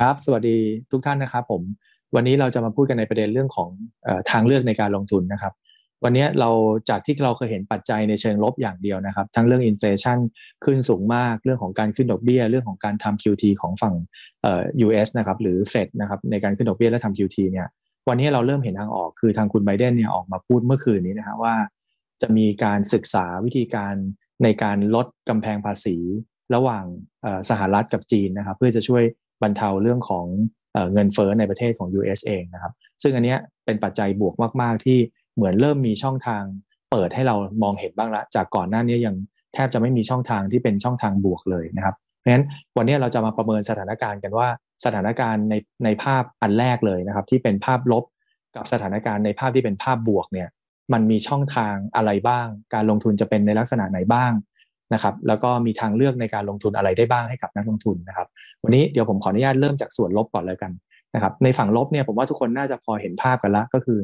ครับ สวัสดีทุกท่านนะครับ ผม วันนี้เราจะมาพูดกันในประเด็นเรื่องของอทางเลือกในการลงทุนนะครับ วันนี้เราจากที่เราเคยเห็นปัจจัยในเชิงลบอย่างเดียวนะครับ ทั้งเรื่องอินเฟลชันขึ้นสูงมาก เรื่องของการขึ้นดอกเบี้ย เรื่องของการทำ QT ของฝั่งเอ่อ US นะครับ หรือ Fed นะครับในการขึ้นดอกเบี้ยและทำ QT เนี่ย วันนี้เราเริ่มเห็นทางออกคือทางคุณไบเดนเนี่ยออกมาพูดเมื่อคืนนี้นะฮะว่า จะมีการศึกษาวิธีการในการลดกำแพงภาษี ระหว่างสหรัฐกับจีนนะครับ เพื่อจะช่วย บรรเทาเรื่องของเงินเฟ้อในประเทศของ US เองนะครับ ซึ่งอันนี้เป็นปัจจัยบวกมาก ๆ ที่เหมือนเริ่มมีช่องทางเปิดให้เรามองเห็นบ้างละ จากก่อนหน้านี้ยังแทบจะไม่มีช่องทางที่เป็นช่องทางบวกเลยนะครับเพราะฉะนั้นวันนี้เราจะมาประเมินสถานการณ์กันว่าสถานการณ์ในในภาพอันแรกเลยนะครับ ที่เป็นภาพลบกับสถานการณ์ในภาพที่เป็นภาพบวกเนี่ยมันมีช่องทางอะไรบ้าง การลงทุนจะเป็นในลักษณะไหนบ้าง นะครับแล้วก็มีทางเลือกในการลงทุนอะไรได้บ้างให้กับนักลงทุนนะครับ วันนี้เดี๋ยวผมขออนุญาตเริ่มจากส่วนลบก่อนเลยกันนะครับในฝั่งลบเนี่ยผมว่าทุกคนน่าจะพอเห็นภาพกันละก็คือ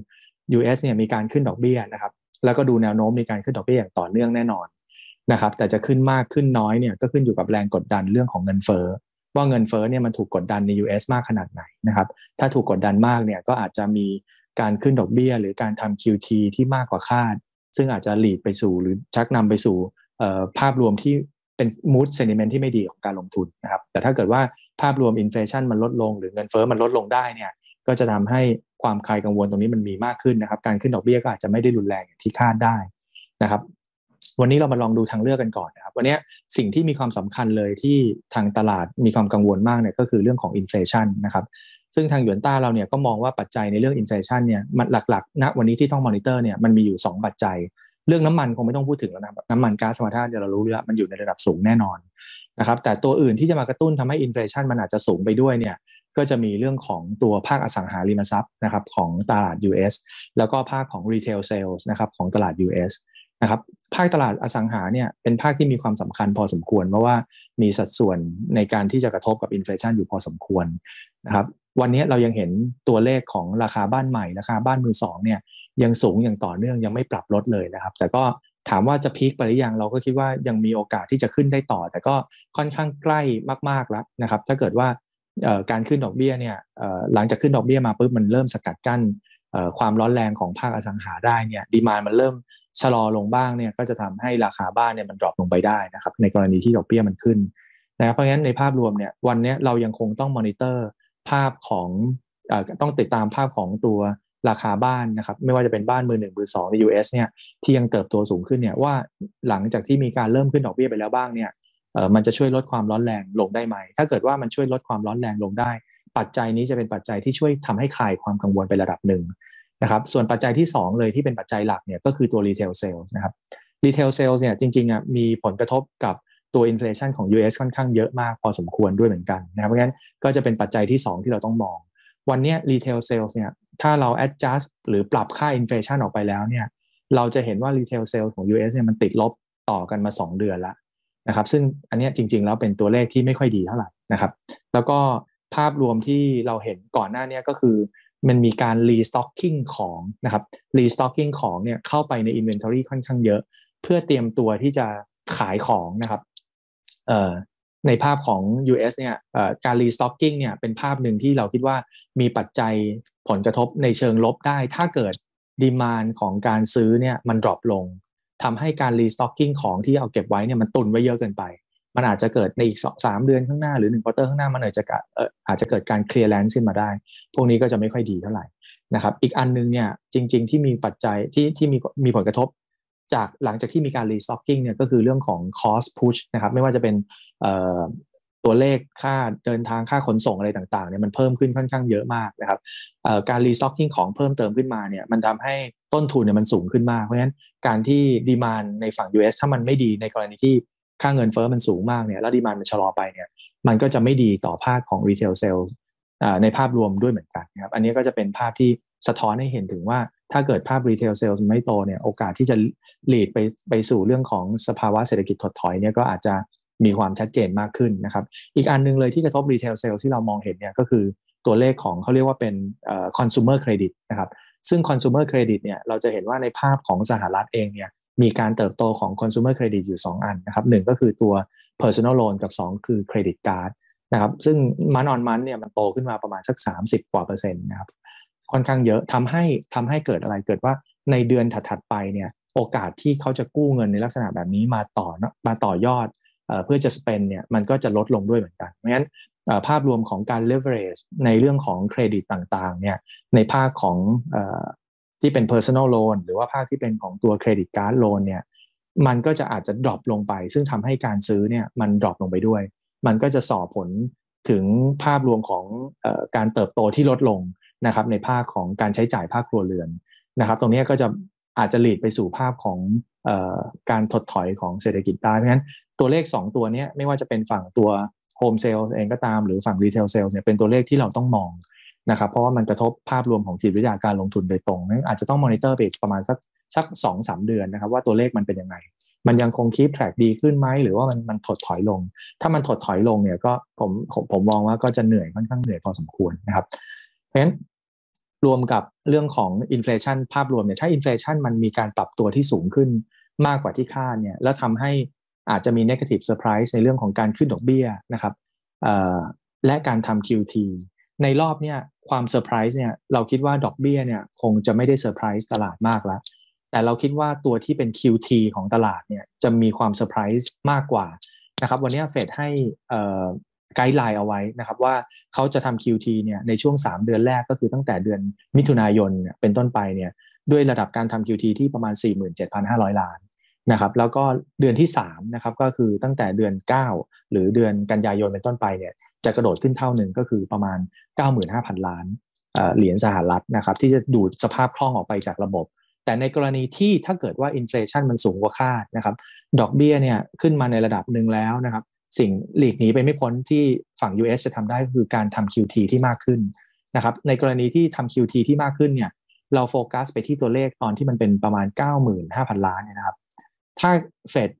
US เนี่ยมีการขึ้นดอกเบี้ยนะครับแล้วก็ดูแนวโน้มมีการขึ้นดอกเบี้ยอย่างต่อเนื่องแน่นอนนะครับแต่จะขึ้นมากขึ้นน้อยเนี่ยก็ขึ้นอยู่กับแรงกดดันเรื่องของเงินเฟ้อว่าเงินเฟ้อเนี่ยมันถูกกดดันใน US มากขนาดไหนนะครับถ้าถูกกดดันมากเนี่ยก็อาจจะมีการขึ้นดอกเบี้ย หรือการทำ QT ที่มากกว่าคาด ซึ่งอาจจะ lead ไปสู่หรือชักนำไปสู่ ภาพรวมที่เป็น mood sentiment ที่ไม่ดีของการลงทุนนะครับ แต่ถ้าเกิดว่าภาพรวม inflation มันลดลง หรือเงินเฟ้อมันลดลงได้เนี่ย ก็จะทำให้ความคลายกังวลตรงนี้มันมีมากขึ้นนะครับ การขึ้นดอกเบี้ยก็อาจจะไม่ได้รุนแรงอย่างที่คาดได้นะครับ วันนี้เรามาลองดูทางเลือกกันก่อนนะครับ วันนี้สิ่งที่มีความสำคัญเลยที่ทางตลาดมีความกังวลมากเนี่ยก็คือเรื่องของ inflation นะครับซึ่งทางหยวนต้าเราเนี่ยก็มองว่าปัจจัยในเรื่อง inflation เนี่ยมันหลักๆณวันนี้ที่ต้องมอนิเตอร์เนี่ยมันมีอยู่ 2 ปัจจัย เรื่องน้ำมันคงไม่ต้องพูดถึงแล้วนะน้ำมันก๊าซธรรมชาติเดี๋ยวเรารู้แล้วมันอยู่ในระดับสูงแน่นอนนะครับแต่ตัวอื่นที่จะมากระตุ้นทำให้ inflation มันอาจจะสูงไปด้วยเนี่ยก็จะมีเรื่องของตัวภาคอสังหาริมทรัพย์นะครับของตลาด US แล้วก็ภาคของ retail sales นะครับของตลาด US นะครับภาคตลาดอสังหาเนี่ยเป็นภาคที่มีความสำคัญพอสมควร เพราะว่ามีสัดส่วนในการที่จะกระทบกับอินฟลชันอยู่พอสมควรนะครับวันนี้เรายังเห็นตัวเลขของราคาบ้านใหม่ราคาบ้านมือสองเนี่ย ยังสูงอย่างต่อเนื่องยังไม่ปรับลดเลยนะครับ แต่ก็ถามว่าจะพีคไปหรือยังเราก็คิดว่ายังมีโอกาสที่จะขึ้นได้ต่อ แต่ก็ค่อนข้างใกล้มากๆแล้วนะครับ ถ้าเกิดว่าการขึ้นดอกเบี้ยเนี่ยหลังจากขึ้นดอกเบี้ยมาปุ๊บมันเริ่มสกัดกั้นความร้อนแรงของภาคอสังหาได้เนี่ยดีมานมันเริ่มชะลอลงบ้างเนี่ยก็จะทำให้ราคาบ้านเนี่ยมัน drop ลงไปได้นะครับ ในกรณีที่ดอกเบี้ยมันขึ้นนะครับเพราะงั้นในภาพรวมเนี่ยวันนี้เรายังคงต้องมอนิเตอร์ภาพของเออต้องติดตามภาพของตัว ราคาบ้านนะครับไม่ว่าจะเป็นบ้านมือหนึ่งมือสองใน US เนี่ยที่ยังเติบโตสูงขึ้นเนี่ยว่าหลังจากที่มีการเริ่มขึ้นดอกเบี้ยไปแล้วบ้างเนี่ยเออมันจะช่วยลดความร้อนแรงลงได้ไหม ถ้าเกิดว่ามันช่วยลดความร้อนแรงลงได้ ปัจจัยนี้จะเป็นปัจจัยที่ช่วยทำให้คลายความกังวลไประดับหนึ่งนะครับส่วนปัจจัยที่ 2 เลยที่เป็นปัจจัยหลักเนี่ยก็คือตัว retail sales นะครับ retail sales เนี่ยจริงๆอะมีผลกระทบกับตัว inflation ของ US ค่อนข้างเยอะมากพอสมควรด้วยเหมือนกันนะครับเพราะงั้นก็จะเป็นปัจจัยที่ 2 ที่เราต้องมอง วันนี้ retail sales เนี่ยถ้าเรา adjust หรือปรับค่า inflation ออกไปแล้วเนี่ยเราจะเห็นว่า retail sales ของ US เนี่ยมันติดลบต่อกันมา 2 เดือนแล้วนะครับซึ่งอันนี้จริงๆแล้วเป็นตัวเลขที่ไม่ค่อยดีเท่าไหร่นะครับ แล้วก็ภาพรวมที่เราเห็นก่อนหน้านี้ก็คือ มันมีการ restocking ของนะครับ restocking ของเนี่ยเข้าไปใน inventory ค่อนข้างเยอะ เพื่อเตรียมตัวที่จะขายของนะครับ ในภาพของ US เนี่ยการ restocking เนี่ยเป็นภาพหนึ่งที่เราคิดว่ามีปัจจัยผลกระทบในเชิงลบได้ ถ้าเกิดดีมานของการซื้อเนี่ยมันดรอปลงทำให้การ restocking ของที่เอาเก็บไว้เนี่ยมันตุนไว้เยอะเกินไป มันอาจจะเกิดในอีกสามเดือนข้างหน้าหรือหนึ่ง quarter ข้างหน้ามันอาจจะอาจจะเกิดการ clearance ขึ้นมาได้ พวกนี้ก็จะไม่ค่อยดีเท่าไหร่นะครับอีกอันนึงเนี่ยจริง ๆ ที่มีปัจจัยที่ที่มีมีผลกระทบ จากหลังจากที่มีการ restocking เนี่ยก็คือเรื่องของ cost push นะครับไม่ว่าจะเป็นตัวเลขค่าเดินทางค่าขนส่งอะไรต่างๆเนี่ยมันเพิ่มขึ้นค่อนข้างเยอะมากนะครับการ restocking ของเพิ่มเติมขึ้นมาเนี่ยมันทำให้ต้นทุนเนี่ยมันสูงขึ้นมากเพราะฉะนั้นการที่ demand ในฝั่ง US ถ้ามันไม่ดีในกรณีที่ค่าเงินเฟ้อมันสูงมากเนี่ยแล้ว demand มันชะลอไปเนี่ยมันก็จะไม่ดีต่อภาคของ retail sales ในภาพรวมด้วยเหมือนกันนะครับอันนี้ก็จะเป็นภาพที่ สะท้อนให้เห็นถึงว่าถ้าเกิดภาพ retail sales ไม่โตเนี่ยโอกาสที่จะ lead ไปไปสู่เรื่องของสภาวะเศรษฐกิจถดถอยเนี่ยก็อาจจะมีความชัดเจนมากขึ้นนะครับ อีกอันนึงเลยที่กระทบ retail sales ที่เรามองเห็นเนี่ยก็คือตัวเลขของเขาเรียกว่าเป็นคอน sumer credit นะครับ ซึ่ง consumer credit เนี่ยเราจะเห็นว่าในภาพของสหรัฐเองเนี่ยมีการเติบโตของ consumer credit อยู่ 2 อันนะครับหก็คือตัว personal loan กับ 2 คือ credit card นะครับซึ่งมันออนมันเนี่ยมันโตขึ้นมาประมาณสัก 30 กว่าเปอร์เซ็นต์นะครับ ค่อนข้างเยอะทำให้ทำให้เกิดอะไรเกิดว่าในเดือนถัดๆไปเนี่ยโอกาสที่เขาจะกู้เงินในลักษณะแบบนี้มาต่อมาต่อยอดเพื่อจะ spend เนี่ยมันก็จะลดลงด้วยเหมือนกันเพราะฉะนั้นภาพรวมของการ leverage ในเรื่องของเครดิตต่างๆเนี่ยในภาคของที่เป็น personal loan หรือว่าภาคที่เป็นของตัว credit card loan เนี่ยมันก็จะอาจจะ drop ลงไป ซึ่งทำให้การซื้อเนี่ยมัน drop ลงไปด้วย มันก็จะส่งผลถึงภาพรวมของการเติบโตที่ลดลง นะครับในภาคของการใช้จ่ายภาคครัวเรือนนะครับ ตรงนี้ก็จะอาจจะ lead ไปสู่ภาพของการถดถอยของเศรษฐกิจได้เพราะฉะนั้นตัวเลข 2 ตัวนี้ไม่ว่าจะเป็นฝั่งตัว home sales เองก็ตามหรือฝั่ง retail sales เนี่ยเป็นตัวเลขที่เราต้องมองนะครับเพราะว่ามันกระทบภาพรวมของจิตวิทยาการลงทุนโดยตรงนั้นอาจจะต้องมอนิเตอร์ไปประมาณสักสักสองสามเดือนนะครับว่าตัวเลขมันเป็นยังไง มันยังคง keep track ดีขึ้นไหมหรือว่ามันมันถดถอยลง ถ้ามันถดถอยลงเนี่ยก็ผมผมผมมองว่าก็จะเหนื่อยค่อนข้างเหนื่อยพอสมควรนะครับ เพราะฉะนั้น รวมกับเรื่องของ inflation ภาพรวมเนี่ยถ้า inflation มันมีการปรับตัวที่สูงขึ้นมากกว่าที่คาดเนี่ยแล้วทำให้อาจจะมี negative surprise ในเรื่องของการขึ้นดอกเบี้ยนะครับและการทำ QT ในรอบเนี้ยความเซอร์ไพรส์เนี่ยเราคิดว่าดอกเบี้ยเนี่ยคงจะไม่ได้เซอร์ไพรส์ตลาดมากแล้ว แต่เราคิดว่าตัวที่เป็น QT ของตลาดเนี่ยจะมีความเซอร์ไพรส์มากกว่านะครับวันนี้เฟดให้ guideline เอาไว้นะครับว่าเขาจะทำ QT เนี่ยในช่วง 3 เดือนแรกก็คือตั้งแต่เดือนมิถุนายนเป็นต้นไปเนี่ยด้วยระดับการทำ QT ที่ประมาณ 47,500 ล้านนะครับแล้วก็เดือนที่3นะครับก็คือตั้งแต่เดือน 9 หรือเดือนกันยายนเป็นต้นไปเนี่ยจะกระโดดขึ้นเท่าหนึ่งก็คือประมาณ 95,000 ล้านเหรียญสหรัฐนะครับที่จะดูดสภาพคล่องออกไปจากระบบ แต่ในกรณีที่ถ้าเกิดว่าอินฟลชันมันสูงกว่าคาดนะครับดอกเบี้ยเนี่ยขึ้นมาในระดับหนึ่งแล้วนะครับ สิ่งหลีกหนีไปไม่พ้นที่ฝั่ง US จะทำได้คือการทำ QT ที่มากขึ้นนะครับในกรณีที่ทำ QT ที่มากขึ้นเนี่ยเราโฟกัสไปที่ตัวเลขตอนที่มันเป็นประมาณ 95,000 ล้านเนี่ยนะครับ ถ้าเฟด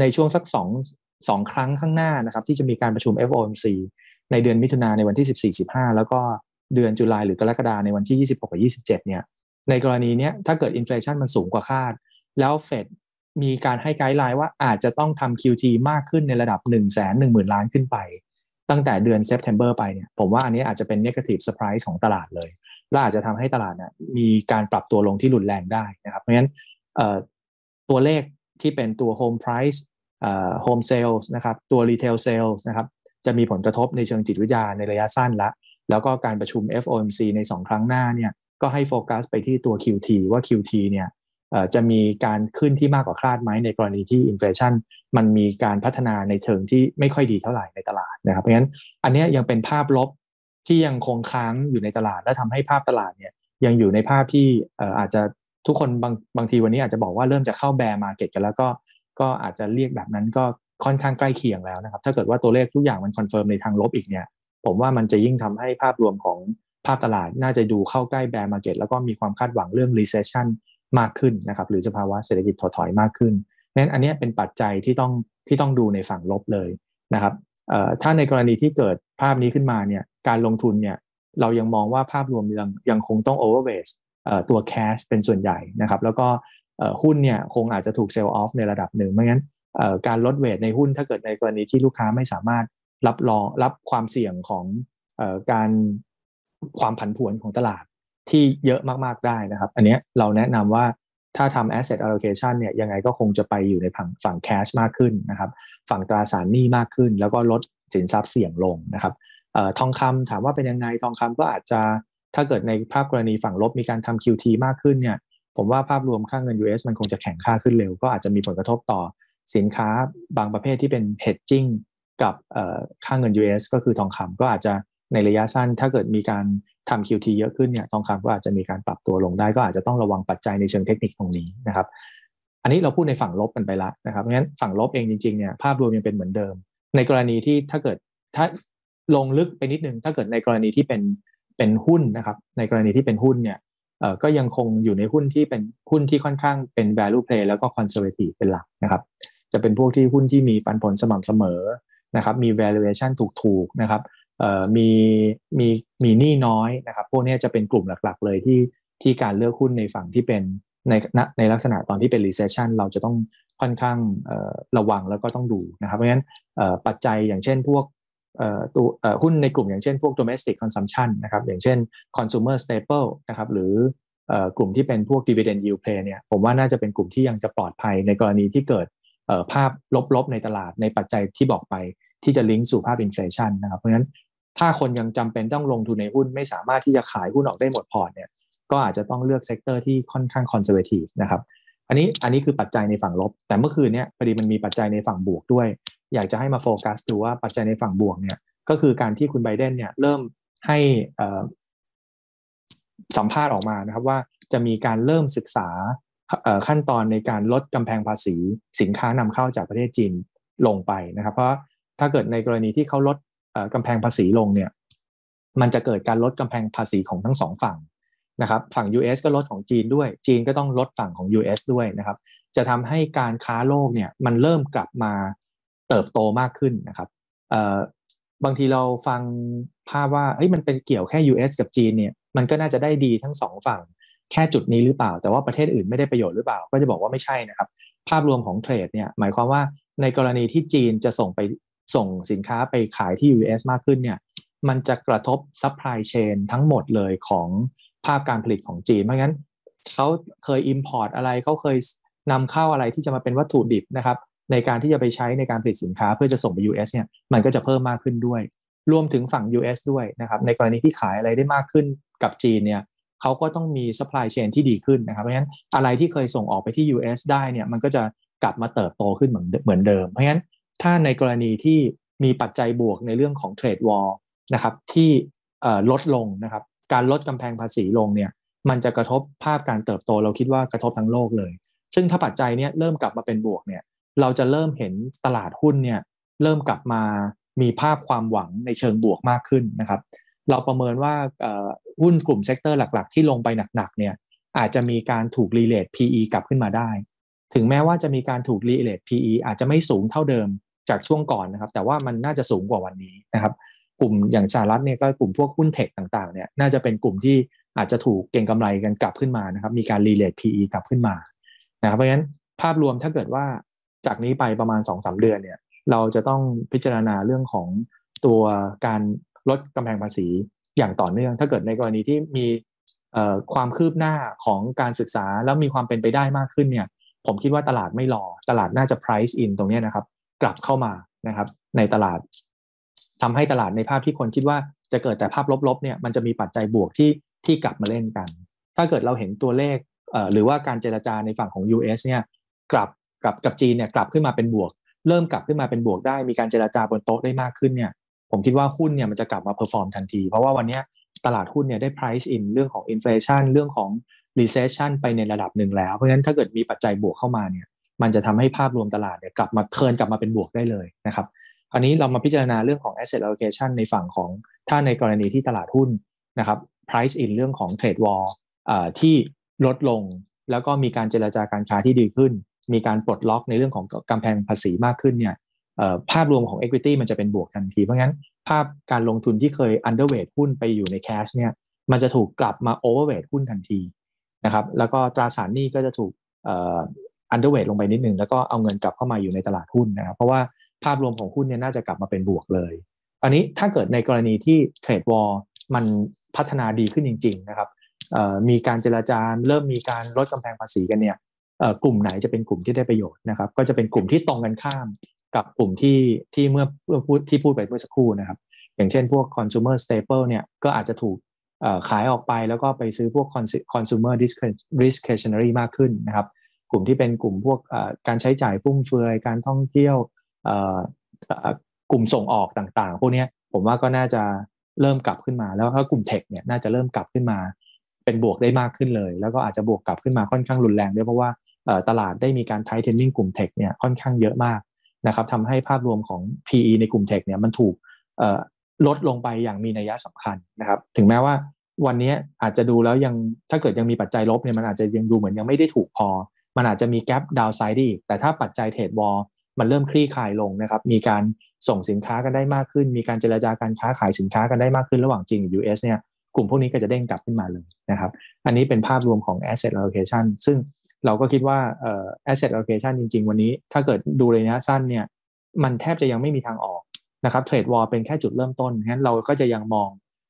ในช่วงสัก2สองครั้งข้างหน้านะครับ ที่จะมีการประชุม FOMC ในเดือนมิถุนาในวันที่ 14 15 แล้วก็เดือน July หรือกรกฎาในวันที่ 26กับ27 เนี่ยในกรณีนี้ถ้าเกิด inflation มันสูงกว่าคาด แล้วเฟด มีการให้ guideline ว่าอาจจะต้องทำ QT มากขึ้นในระดับ 1 1 0 0 0 0 ล้านขึ้นไป ตั้งแต่เดือน September ไปเนี่ยผมว่าอันนี้อาจจะเป็น negative surprise ของตลาดเลย และอาจจะทำให้ตลาดเนี่ยมีการปรับตัวลงที่รุนแรงได้นะครับ เพราะฉะนั้นตัวเลขที่เป็นตัว home price home sales นะครับตัว retail sales นะครับจะมีผลกระทบในเชิงจิตวิทยาในระยะสั้นละ แล้วก็การประชุม FOMC ใน 2 ครั้งหน้าเนี่ยก็ให้โฟกัสไปที่ตัว QT ว่า QT เนี่ย จะมีการขึ้นที่มากกว่าคาดไหมในกรณีที่ inflation มันมีการพัฒนาในเชิงที่ไม่ค่อยดีเท่าไหร่ในตลาดนะครับเพราะฉะนั้นอันนี้ยังเป็นภาพลบที่ยังคงค้างอยู่ในตลาด และทำให้ภาพตลาดเนี่ยยังอยู่ในภาพที่อาจจะทุกคนบางบางทีวันนี้อาจจะบอกว่าเริ่มจะเข้า bear market กันแล้วก็ก็อาจจะเรียกแบบนั้นก็ค่อนข้างใกล้เคียงแล้วนะครับถ้าเกิดว่าตัวเลขทุกอย่างมัน confirm ในทางลบอีกเนี่ยผมว่ามันจะยิ่งทำให้ภาพรวมของภาพตลาดน่าจะดูเข้าใกล้แบร์มาเก็ตแล้วก็มีความคาดหวังเรื่อง recession มากขึ้นนะครับหรือสภาวะเศรษฐกิจถดถอยมากขึ้นนั้นอันนี้เป็นปัจจัยที่ต้องที่ต้องดูในฝั่งลบเลยนะครับถ้าในกรณีที่เกิดภาพนี้ขึ้นมาเนี่ยการลงทุนเนี่ยเรายังมองว่าภาพรวมยังยังคงต้อง overweight ตัว cash เป็นส่วนใหญ่นะครับแล้วก็หุ้นเนี่ยคงอาจจะถูกเซลล์ออฟในระดับหนึ่งไม่งั้นการลดเวทในหุ้นถ้าเกิดในกรณีที่ลูกค้าไม่สามารถรับรองรับความเสี่ยงของการความผันผวนของตลาด ที่เยอะมากๆได้นะครับ อันนี้เราแนะนำว่าถ้าทำ asset allocation เนี่ยยังไงก็คงจะไปอยู่ในฝั่งฝั่ง cash มากขึ้นนะครับ ฝั่งตราสารหนี้มากขึ้น แล้วก็ลดสินทรัพย์เสี่ยงลงนะครับทองคำถามว่าเป็นยังไงทองคำก็อาจจะถ้าเกิดในภาพกรณีฝั่งลบมีการทำ QT มากขึ้นเนี่ยผมว่าภาพรวมค่าเงิน US มันคงจะแข็งค่าขึ้นเร็ว ก็อาจจะมีผลกระทบต่อสินค้าบางประเภทที่เป็น hedging กับค่าเงิน US ก็คือทองคำก็อาจจะในระยะสั้นถ้าเกิดมีการ ทำ QT เยอะขึ้นเนี่ยทองคำก็อาจจะมีการปรับตัวลงได้ ก็อาจจะต้องระวังปัจจัยในเชิงเทคนิคตรงนี้นะครับ อันนี้เราพูดในฝั่งลบกันไปล้วนะครับเพราะงั้นฝั่งลบเองจริงๆเนี่ยภาพรวมยังเป็นเหมือนเดิม ในกรณีที่ถ้าเกิดถ้าลงลึกไปนิดนึงถ้าเกิดในกรณีที่เป็นเป็นหุ้นนะครับ ในกรณีที่เป็นหุ้นเนี่ยก็ยังคงอยู่ในหุ้นที่เป็นหุ้นที่ค่อนข้างเป็น value play แล้วก็ conservative เป็นหลักนะครับ จะเป็นพวกที่หุ้นที่มีปันผลสม่ำเสมอนะครับ มี valuation ถูกๆนะครับ มีมีมีหนี้น้อยนะครับพวกนี้จะเป็นกลุ่มหลักๆ เลยที่ที่การเลือกหุ้นในฝั่งที่เป็นในในลักษณะตอนที่เป็น recession เราจะต้องค่อนข้างระวังแล้วก็ต้องดูนะครับเพราะฉะนั้นปัจจัยอย่างเช่นพวกตัวหุ้นในกลุ่มอย่างเช่นพวก domestic consumption นะครับอย่างเช่น consumer staple นะครับหรือกลุ่มที่เป็นพวก dividend yield play เนี่ยผมว่าน่าจะเป็นกลุ่มที่ยังจะปลอดภัยในกรณีที่เกิดภาพลบๆในตลาดในปัจจัยที่บอกไปที่จะลิงก์สู่ภาพ inflation นะครับเพราะฉะนั้น ถ้าคนยังจำเป็นต้องลงทุนในหุ้นไม่สามารถที่จะขายหุ้นออกได้หมดพอร์ตเนี่ยก็อาจจะต้องเลือก sector ที่ค่อนข้าง conservative นะครับอันนี้อันนี้คือปัจจัยในฝั่งลบ แต่เมื่อคืนเนี้ยพอดีมันมีปัจจัยในฝั่งบวกด้วย อยากจะให้มาโฟกัสดูว่าปัจจัยในฝั่งบวกเนี่ยก็คือการที่คุณไบเดนเนี่ยเริ่มให้สัมภาษณ์ออกมานะครับว่าจะมีการเริ่มศึกษาขั้นตอนในการลดกำแพงภาษีสินค้านำเข้าจากประเทศจีนลงไปนะครับ เพราะถ้าเกิดในกรณีที่เขาลด กำแพงภาษีลงเนี่ยมันจะเกิดการลดกำแพงภาษีของทั้งสองฝั่งนะครับฝั่ง US ก็ลดของจีนด้วย จีนก็ต้องลดฝั่งของ US ด้วยนะครับจะทำให้การค้าโลกเนี่ยมันเริ่มกลับมาเติบโตมากขึ้นนะครับบางทีเราฟังภาพว่าเฮ้ยมันเป็นเกี่ยวแค่ US กับจีนเนี่ยมันก็น่าจะได้ดีทั้งสองฝั่งแค่จุดนี้หรือเปล่า แต่ว่าประเทศอื่นไม่ได้ประโยชน์หรือเปล่า ก็จะบอกว่าไม่ใช่นะครับ ภาพรวมของ trade เนี่ยหมายความว่าในกรณีที่จีนจะส่งไป ส่งสินค้าไปขายที่ US มากขึ้นเนี่ยมันจะกระทบ supply chain ทั้งหมดเลยของภาพการผลิตของจีน เพราะงั้นเขาเคย Import อะไรเขาเคยนำเข้าอะไรที่จะมาเป็นวัตถุดิบนะครับในการที่จะไปใช้ในการผลิตสินค้าเพื่อจะส่งไป US เนี่ยมันก็จะเพิ่มมากขึ้นด้วย รวมถึงฝั่ง US ด้วยนะครับในกรณีที่ขายอะไรได้มากขึ้นกับจีนเนี่ยเขาก็ต้องมี supply chain ที่ดีขึ้นนะครับเพราะฉะนั้นอะไรที่เคยส่งออกไปที่ US ได้เนี่ยมันก็จะกลับมาเติบโตขึ้นเหมือนเหมือนเดิม เพราะฉะนั้น ถ้าในกรณีที่มีปัจจัยบวกในเรื่องของเทรดวอลนะครับที่ลดลงนะครับการลดกำแพงภาษีลงเนี่ยมันจะกระทบภาพการเติบโตเราคิดว่ากระทบทั้งโลกเลย ซึ่งถ้าปัจจัยเนี้ยเริ่มกลับมาเป็นบวกเนี่ยเราจะเริ่มเห็นตลาดหุ้นเนี่ยเริ่มกลับมามีภาพความหวังในเชิงบวกมากขึ้นนะครับ เราประเมินว่าหุ้นกลุ่ม sector หลัก ๆ ที่ลงไปหนักๆเนี่ยอาจจะมีการถูกรีเลท PE กลับขึ้นมาได้ ถึงแม้ว่าจะมีการถูกรีเลท PE อาจจะไม่สูงเท่าเดิม จากช่วงก่อนนะครับ แต่ว่ามันน่าจะสูงกว่าวันนี้นะครับ กลุ่มอย่างสหรัฐเนี่ยก็กลุ่มพวกหุ้นเทคต่างๆเนี่ยน่าจะเป็นกลุ่มที่อาจจะถูกเก่งกำไรกันกลับขึ้นมานะครับ มีการรีเลท PE กลับขึ้นมานะครับเพราะฉะนั้นภาพรวมถ้าเกิดว่าจากนี้ไปประมาณ2อสเดือนเนี่ยเราจะต้องพิจารณาเรื่องของตัวการลดกำแพงภาษีอย่างต่อเนื่อง ถ้าเกิดในกรณีที่มีความคืบหน้าของการศึกษาแล้วมีความเป็นไปได้มากขึ้นเนี่ยผมคิดว่าตลาดไม่รอตลาดน่าจะ price in ตรงนี้นะครับ กลับเข้ามานะครับ ในตลาดทำให้ตลาดในภาพที่คนคิดว่าจะเกิดแต่ภาพลบๆเนี่ยมันจะมีปัจจัยบวกที่ที่กลับมาเล่นกัน ถ้าเกิดเราเห็นตัวเลขหรือว่าการเจรจาในฝั่งของ US เนี่ยกลับกับกับจีนเนี่ยกลับขึ้นมาเป็นบวก เริ่มกลับขึ้นมาเป็นบวกได้ มีการเจรจาบนโต๊ะได้มากขึ้นเนี่ยผมคิดว่าหุ้นเนี่ยมันจะกลับมา perform ทันที เพราะว่าวันนี้ตลาดหุ้นเนี่ยได้ price in เรื่องของ inflation เรื่องของ recession ไปในระดับหนึ่งแล้ว เพราะฉะนั้นถ้าเกิดมีปัจจัยบวกเข้ามาเนี่ย มันจะทำให้ภาพรวมตลาดเนี่ยกลับมาเทินกลับมาเป็นบวกได้เลยนะครับอันนี้เรามาพิจารณาเรื่องของ asset allocation ในฝั่งของถ้าในกรณีที่ตลาดหุ้นนะครับ price in เรื่องของ trade war ที่ลดลง แล้วก็มีการเจรจาการค้าที่ดีขึ้น มีการปลดล็อกในเรื่องของกำแพงภาษีมากขึ้นเนี่ยภาพรวมของ equity มันจะเป็นบวกทันที เพราะงั้นภาพการลงทุนที่เคย underweight หุ้นไปอยู่ใน cash เนี่ยมันจะถูกกลับมา overweight หุ้นทันทีนะครับแล้วก็ตราสารหนี้ก็จะถูก underweight ลงไปนิดนึงแล้วก็เอาเงินกลับเข้ามาอยู่ในตลาดหุ้นนะครับเพราะว่าภาพรวมของหุ้นเนี่ยน่าจะกลับมาเป็นบวกเลย อันนี้ถ้าเกิดในกรณีที่เทรดวอลมันพัฒนาดีขึ้นจริง ๆ นะครับมีการเจราจาเริ่มมีการลดกำแพงภาษีกันเนี่ยกลุ่มไหนจะเป็นกลุ่มที่ได้ประโยชน์นะครับ ก็จะเป็นกลุ่มที่ตรงกันข้ามกับกลุ่มที่ที่เมื่อเมื่อพูดที่พูดไปเมื่อสักครู่นะครับ อย่างเช่นพวก consumer staple เนี่ยก็อาจจะถูกขายออกไปแล้วก็ไปซื้อพวก consumer discretionary มากขึ้นนะครับ กลุ่มที่เป็นกลุ่มพวกการใช้จ่ายฟุ่มเฟือยการท่องเที่ยวกลุ่มส่งออกต่างๆ พวกนี้ผมว่าก็น่าจะเริ่มกลับขึ้นมาแล้วถ้ากลุ่มเทคเนี่ยน่าจะเริ่มกลับขึ้นมา เป็นบวกได้มากขึ้นเลย แล้วก็อาจจะบวกกลับขึ้นมาค่อนข้างรุนแรงด้วยเพราะว่าตลาดได้มีการไทเทนนิ่งกลุ่มเทคเนี่ยค่อนข้างเยอะมากนะครับทำให้ภาพรวมของ PE ในกลุ่มเทคเนี่ยมันถูกลดลงไปอย่างมีนัยสำคัญนะครับ ถึงแม้ว่าวันนี้อาจจะดูแล้วยังถ้าเกิดยังมีปัจจัยลบเนี่ยมันอาจจะยังดูเหมือนยังไม่ได้ถูกพอ มันอาจจะมีแกลบดาวไซด์อีแต่ถ้าปัจจัยเทรดวอลมันเริ่มคลี่คลายลงนะครับ มีการส่งสินค้ากันได้มากขึ้น มีการเจรจาการค้าขายสินค้ากันได้มากขึ้นระหว่างจีนกับ US เนี่ยกลุ่มพวกนี้ก็จะเด้งกลับขึ้นมาเลยนะครับ อันนี้เป็นภาพรวมของ asset allocation ซึ่งเราก็คิดว่า asset allocation จริง ๆ วันนี้ ถ้าเกิดดูระยะสั้นเนี่ย มันแทบจะยังไม่มีทางออกนะครับเทรดวอลเป็นแค่จุดเริ่มต้น งั้นเราก็จะยังมอง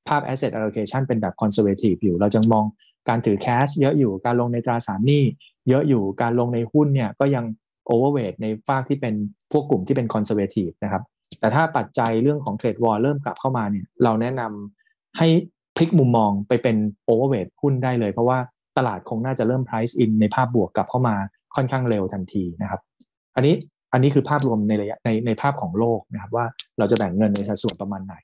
ภาพ asset allocation เป็นแบบ conservative อยู่ เราจะมอง การถือ cash เยอะอยู่การลงในตราสารหนี้เยอะอยู่การลงในหุ้นเนี่ยก็ยัง overweight ในฝากที่เป็นพวกกลุ่มที่เป็น conservative นะครับแต่ถ้าปัจจัยเรื่องของเทรดวอลเริ่มกลับเข้ามาเนี่ยเราแนะนำให้พลิกมุมมองไปเป็น overweight หุ้นได้เลย เพราะว่าตลาดคงน่าจะเริ่ม price in ในภาพบวกกลับเข้ามาค่อนข้างเร็วทันทีนะครับ อันนี้อันนี้คือภาพรวมในระยะในในภาพของโลกนะครับว่าเราจะแบ่งเงินในสัดส่วนประมาณไหน